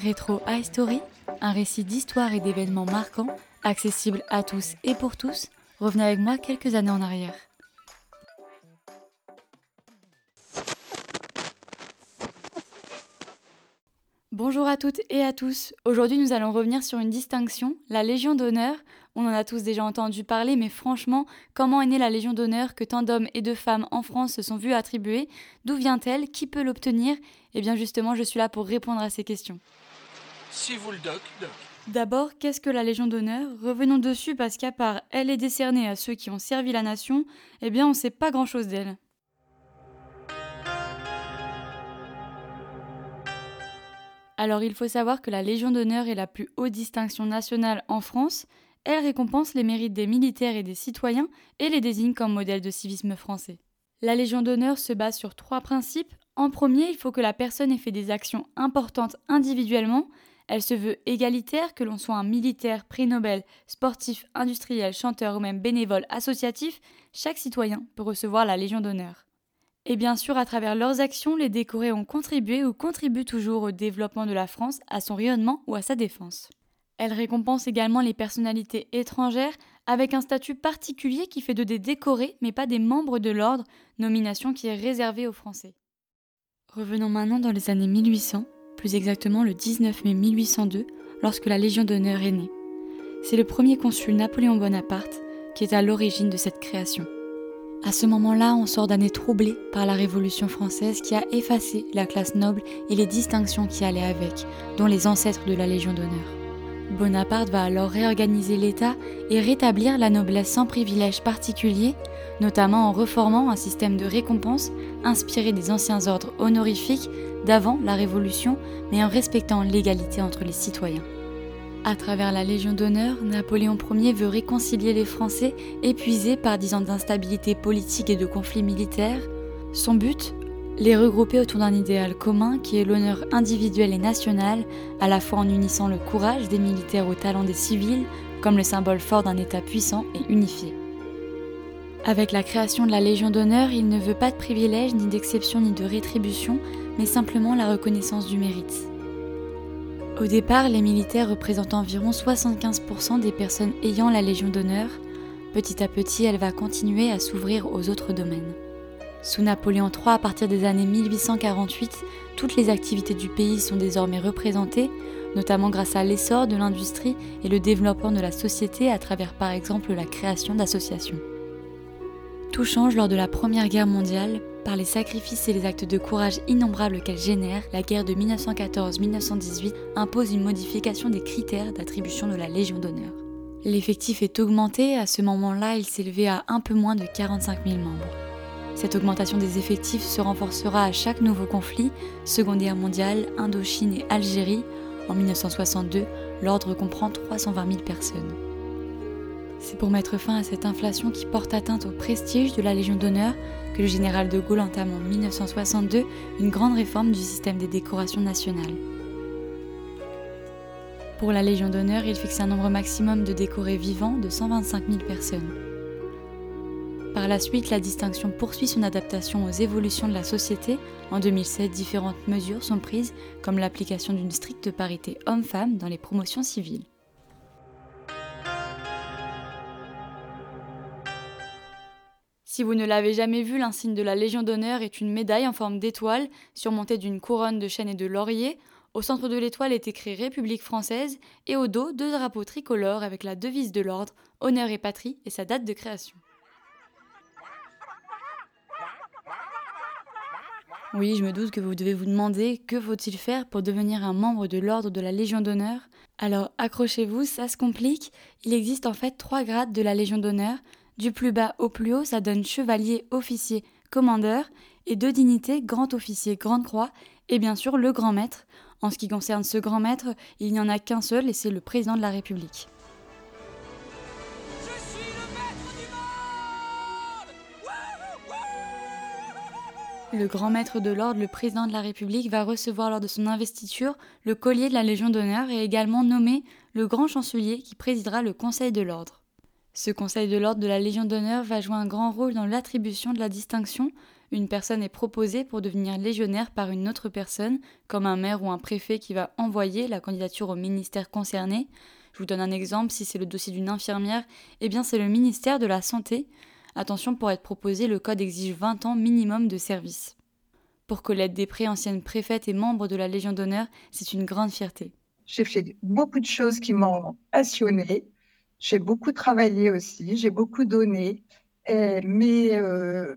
Rétro Story, un récit d'histoire et d'événements marquants, accessible à tous et pour tous, revenez avec moi quelques années en arrière. Bonjour à toutes et à tous. Aujourd'hui, nous allons revenir sur une distinction, la Légion d'honneur. On en a tous déjà entendu parler, mais franchement, comment est née la Légion d'honneur que tant d'hommes et de femmes en France se sont vus attribuer? D'où vient-elle? Qui peut l'obtenir? Eh bien, justement, je suis là pour répondre à ces questions. D'abord, qu'est-ce que la Légion d'honneur? Revenons dessus parce qu'à part elle est décernée à ceux qui ont servi la nation, eh bien, on ne sait pas grand-chose d'elle. Alors il faut savoir que la Légion d'honneur est la plus haute distinction nationale en France. Elle récompense les mérites des militaires et des citoyens et les désigne comme modèle de civisme français. La Légion d'honneur se base sur trois principes. En premier, il faut que la personne ait fait des actions importantes individuellement. Elle se veut égalitaire, que l'on soit un militaire, prix Nobel, sportif, industriel, chanteur ou même bénévole associatif, chaque citoyen peut recevoir la Légion d'honneur. Et bien sûr, à travers leurs actions, les décorés ont contribué ou contribuent toujours au développement de la France, à son rayonnement ou à sa défense. Elle récompense également les personnalités étrangères avec un statut particulier qui fait de des décorés mais pas des membres de l'ordre, nomination qui est réservée aux Français. Revenons maintenant dans les années 1800, plus exactement le 19 mai 1802, lorsque la Légion d'honneur est née. C'est le premier consul Napoléon Bonaparte qui est à l'origine de cette création. À ce moment-là, on sort d'années troublées par la Révolution française qui a effacé la classe noble et les distinctions qui allaient avec, dont les ancêtres de la Légion d'honneur. Bonaparte va alors réorganiser l'État et rétablir la noblesse sans privilèges particuliers, notamment en reformant un système de récompense inspiré des anciens ordres honorifiques d'avant la Révolution, mais en respectant l'égalité entre les citoyens. À travers la Légion d'honneur, Napoléon Ier veut réconcilier les Français épuisés par dix ans d'instabilité politique et de conflits militaires. Son but Les regrouper autour d'un idéal commun qui est l'honneur individuel et national, à la fois en unissant le courage des militaires au talent des civils, comme le symbole fort d'un État puissant et unifié. Avec la création de la Légion d'honneur, il ne veut pas de privilèges, ni d'exception, ni de rétribution, mais simplement la reconnaissance du mérite. Au départ, les militaires représentent environ 75% des personnes ayant la Légion d'honneur. Petit à petit, elle va continuer à s'ouvrir aux autres domaines. Sous Napoléon III, à partir des années 1848, toutes les activités du pays sont désormais représentées, notamment grâce à l'essor de l'industrie et le développement de la société à travers par exemple la création d'associations. Tout change lors de la Première Guerre mondiale, par les sacrifices et les actes de courage innombrables qu'elle génère, la guerre de 1914-1918 impose une modification des critères d'attribution de la Légion d'honneur. L'effectif est augmenté, à ce moment-là il s'élevait à un peu moins de 45 000 membres. Cette augmentation des effectifs se renforcera à chaque nouveau conflit, Seconde Guerre mondiale, Indochine et Algérie. En 1962, l'ordre comprend 320 000 personnes. C'est pour mettre fin à cette inflation qui porte atteinte au prestige de la Légion d'honneur que le général de Gaulle entame en 1962 une grande réforme du système des décorations nationales. Pour la Légion d'honneur, il fixe un nombre maximum de décorés vivants de 125 000 personnes. Par la suite, la distinction poursuit son adaptation aux évolutions de la société. En 2007, différentes mesures sont prises, comme l'application d'une stricte parité homme-femme dans les promotions civiles. Si vous ne l'avez jamais vu, l'insigne de la Légion d'honneur est une médaille en forme d'étoile, surmontée d'une couronne de chêne et de laurier. Au centre de l'étoile est écrit République française et au dos deux drapeaux tricolores avec la devise de l'ordre, honneur et patrie et sa date de création. Oui, je me doute que vous devez vous demander que faut-il faire pour devenir un membre de l'ordre de la Légion d'honneur. Alors accrochez-vous, ça se complique. Il existe en fait trois grades de la Légion d'honneur. Du plus bas au plus haut, ça donne chevalier, officier, commandeur, et deux dignités, grand officier, grande croix, et bien sûr le grand maître. En ce qui concerne ce grand maître, il n'y en a qu'un seul, et c'est le président de la République. Le grand maître de l'ordre, le président de la République, va recevoir lors de son investiture le collier de la Légion d'honneur et également nommer le grand chancelier qui présidera le Conseil de l'ordre. Ce Conseil de l'ordre de la Légion d'honneur va jouer un grand rôle dans l'attribution de la distinction. une personne est proposée pour devenir légionnaire par une autre personne, comme un maire ou un préfet qui va envoyer la candidature au ministère concerné. Je vous donne un exemple, si c'est le dossier d'une infirmière, eh bien c'est le ministère de la Santé. Attention, pour être proposé, le code exige 20 ans minimum de service. Pour Colette Després, ancienne préfète et membre de la Légion d'honneur, c'est une grande fierté. J'ai fait beaucoup de choses qui m'ont passionnée. J'ai beaucoup travaillé aussi, j'ai beaucoup donné, mais euh,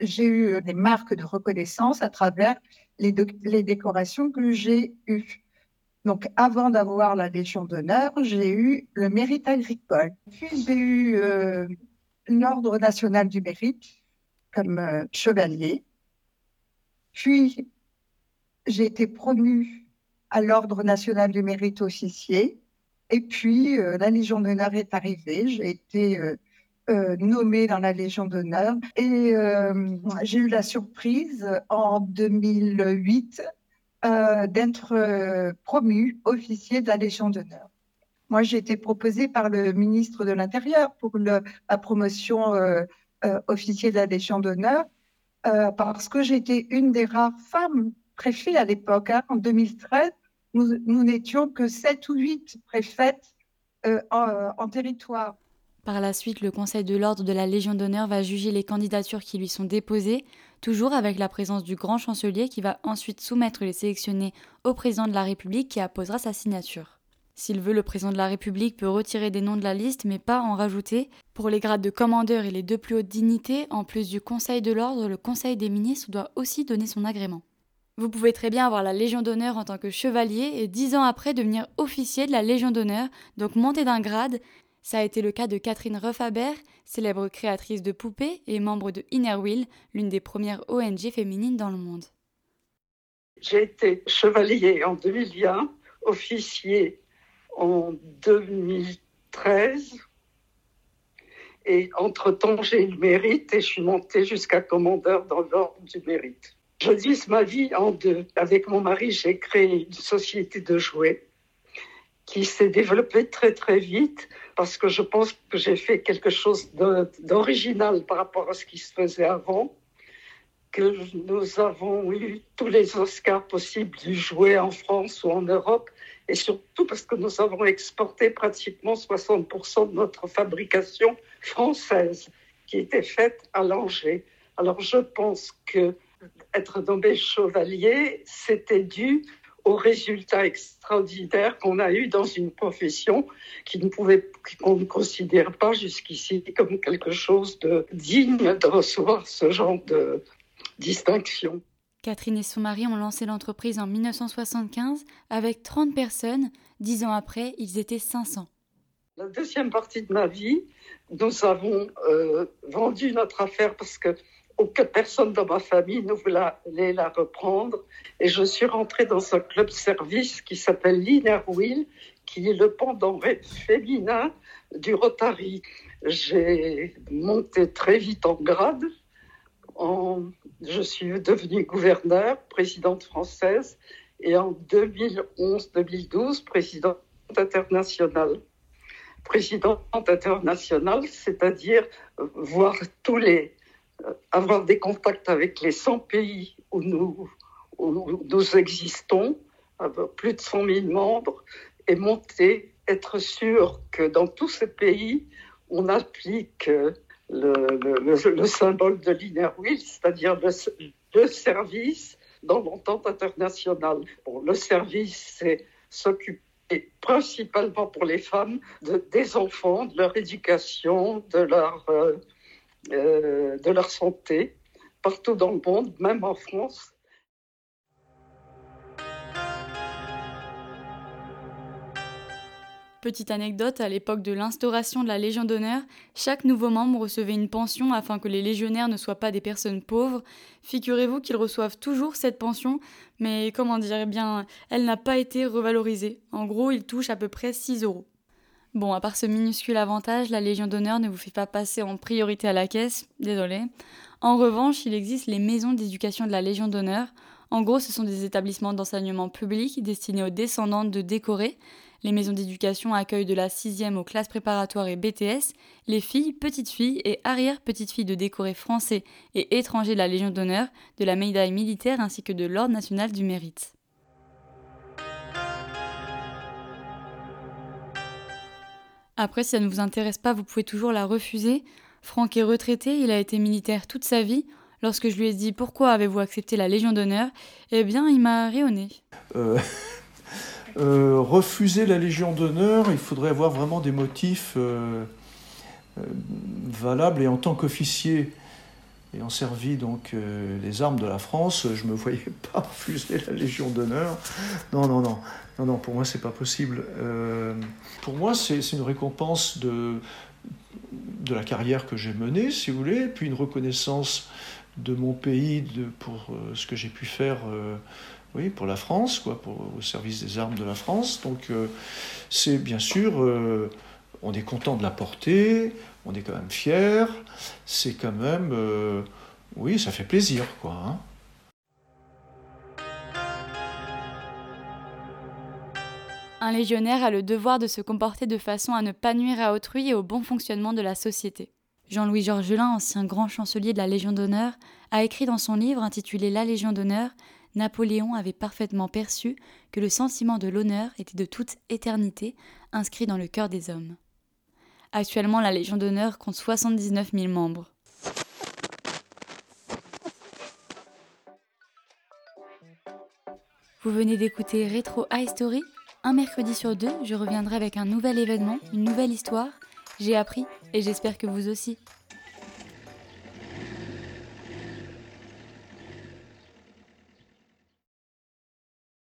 j'ai eu des marques de reconnaissance à travers les, décorations que j'ai eues. Donc, avant d'avoir la Légion d'honneur, j'ai eu le mérite agricole. Puis, j'ai eu euh, l'Ordre national du mérite comme euh, chevalier. Puis, j'ai été promue à l'Ordre national du mérite officier. Et puis, euh, la Légion d'honneur est arrivée. J'ai été euh, nommée dans la Légion d'honneur. Et j'ai eu la surprise en 2008 euh, d'être promue officier de la Légion d'honneur. Moi, j'ai été proposée par le ministre de l'Intérieur pour la promotion officier de la Légion d'honneur parce que j'étais une des rares femmes préfets à l'époque. Hein, en 2013, nous n'étions que 7 ou 8 préfètes en, en territoire. Par la suite, le Conseil de l'Ordre de la Légion d'honneur va juger les candidatures qui lui sont déposées, toujours avec la présence du grand chancelier qui va ensuite soumettre les sélectionnés au président de la République qui apposera sa signature. S'il veut, le président de la République peut retirer des noms de la liste, mais pas en rajouter. Pour les grades de commandeur et les deux plus hautes dignités, en plus du Conseil de l'Ordre, le Conseil des ministres doit aussi donner son agrément. Vous pouvez très bien avoir la Légion d'honneur en tant que chevalier et dix ans après devenir officier de la Légion d'honneur, donc monter d'un grade, ça a été le cas de Catherine Ruffaber, célèbre créatrice de poupées et membre de Inner Wheel, l'une des premières ONG féminines dans le monde. J'ai été chevalier en 2001, officier en 2013. Et entre-temps, j'ai eu le mérite et je suis montée jusqu'à commandeur dans l'ordre du mérite. Je divise ma vie en deux. Avec mon mari, j'ai créé une société de jouets qui s'est développée très très vite parce que je pense que j'ai fait quelque chose d'original par rapport à ce qui se faisait avant, que nous avons eu tous les Oscars possibles du jouet en France ou en Europe, et surtout parce que nous avons exporté pratiquement 60% de notre fabrication française qui était faite à Langer. Alors je pense que être nommé chevalier, c'était dû aux résultats extraordinaires qu'on a eus dans une profession qui ne pouvait, qu'on ne considère pas jusqu'ici comme quelque chose de digne de recevoir ce genre de distinction. Catherine et son mari ont lancé l'entreprise en 1975 avec 30 personnes. Dix ans après, ils étaient 500. La deuxième partie de ma vie, nous avons euh, vendu notre affaire parce que aucune personne dans ma famille ne voulait la reprendre. Et je suis rentrée dans un club service qui s'appelle l'Inner Wheel, qui est le pendant féminin du Rotary. J'ai monté très vite en grade. Je suis devenue gouverneure, présidente française, et en 2011-2012, présidente internationale. Présidente internationale, c'est-à-dire voir tous les, avoir des contacts avec les 100 pays où nous, nous existons, avec plus de 100 000 membres, et monter, être sûr que dans tous ces pays, on applique le, le, symbole de l'inner wheel, c'est-à-dire le, service dans l'entente internationale. Bon, le service, c'est s'occuper principalement pour les femmes de, des enfants, de leur éducation, de leur euh, euh, de leur santé partout dans le monde, même en France. Petite anecdote, à l'époque de l'instauration de la Légion d'honneur, chaque nouveau membre recevait une pension afin que les légionnaires ne soient pas des personnes pauvres. Figurez-vous qu'ils reçoivent toujours cette pension, mais comment dire, eh bien, elle n'a pas été revalorisée. En gros, ils touchent à peu près 6 euros. Bon, à part ce minuscule avantage, la Légion d'honneur ne vous fait pas passer en priorité à la caisse, désolé. En revanche, il existe les maisons d'éducation de la Légion d'honneur. En gros, ce sont des établissements d'enseignement public destinés aux descendants de décorés. Les maisons d'éducation accueillent de la 6e aux classes préparatoires et BTS les filles, petites filles et arrière-petites filles de décorés français et étrangers de la Légion d'honneur, de la médaille militaire ainsi que de l'Ordre national du mérite. Après, si ça ne vous intéresse pas, vous pouvez toujours la refuser. Franck est retraité, il a été militaire toute sa vie. Lorsque je lui ai dit pourquoi avez-vous accepté la Légion d'honneur, eh bien, il m'a rayonné. Euh, euh, refuser la Légion d'honneur, il faudrait avoir vraiment des motifs euh, valables. Et en tant qu'officier ayant servi donc les armes de la France, je me voyais pas refuser la Légion d'honneur. Non, non, non, non, non. Pour moi, c'est pas possible. pour moi, c'est une récompense de de la carrière que j'ai menée, si vous voulez, puis une reconnaissance de mon pays pour euh, ce que j'ai pu faire euh, oui, pour la France, quoi, pour, au service des armes de la France. Donc euh, c'est bien sûr, on est content de la porter, on est quand même fier, c'est quand même, oui, ça fait plaisir, quoi. Hein. Un légionnaire a le devoir de se comporter de façon à ne pas nuire à autrui et au bon fonctionnement de la société. Jean-Louis Georgelin, ancien grand chancelier de la Légion d'honneur, a écrit dans son livre intitulé La Légion d'honneur Napoléon avait parfaitement perçu que le sentiment de l'honneur était de toute éternité inscrit dans le cœur des hommes. Actuellement, la Légion d'honneur compte 79 000 membres. Vous venez d'écouter Retro High Story Un mercredi sur deux, je reviendrai avec un nouvel événement, une nouvelle histoire j'ai appris et j'espère que vous aussi.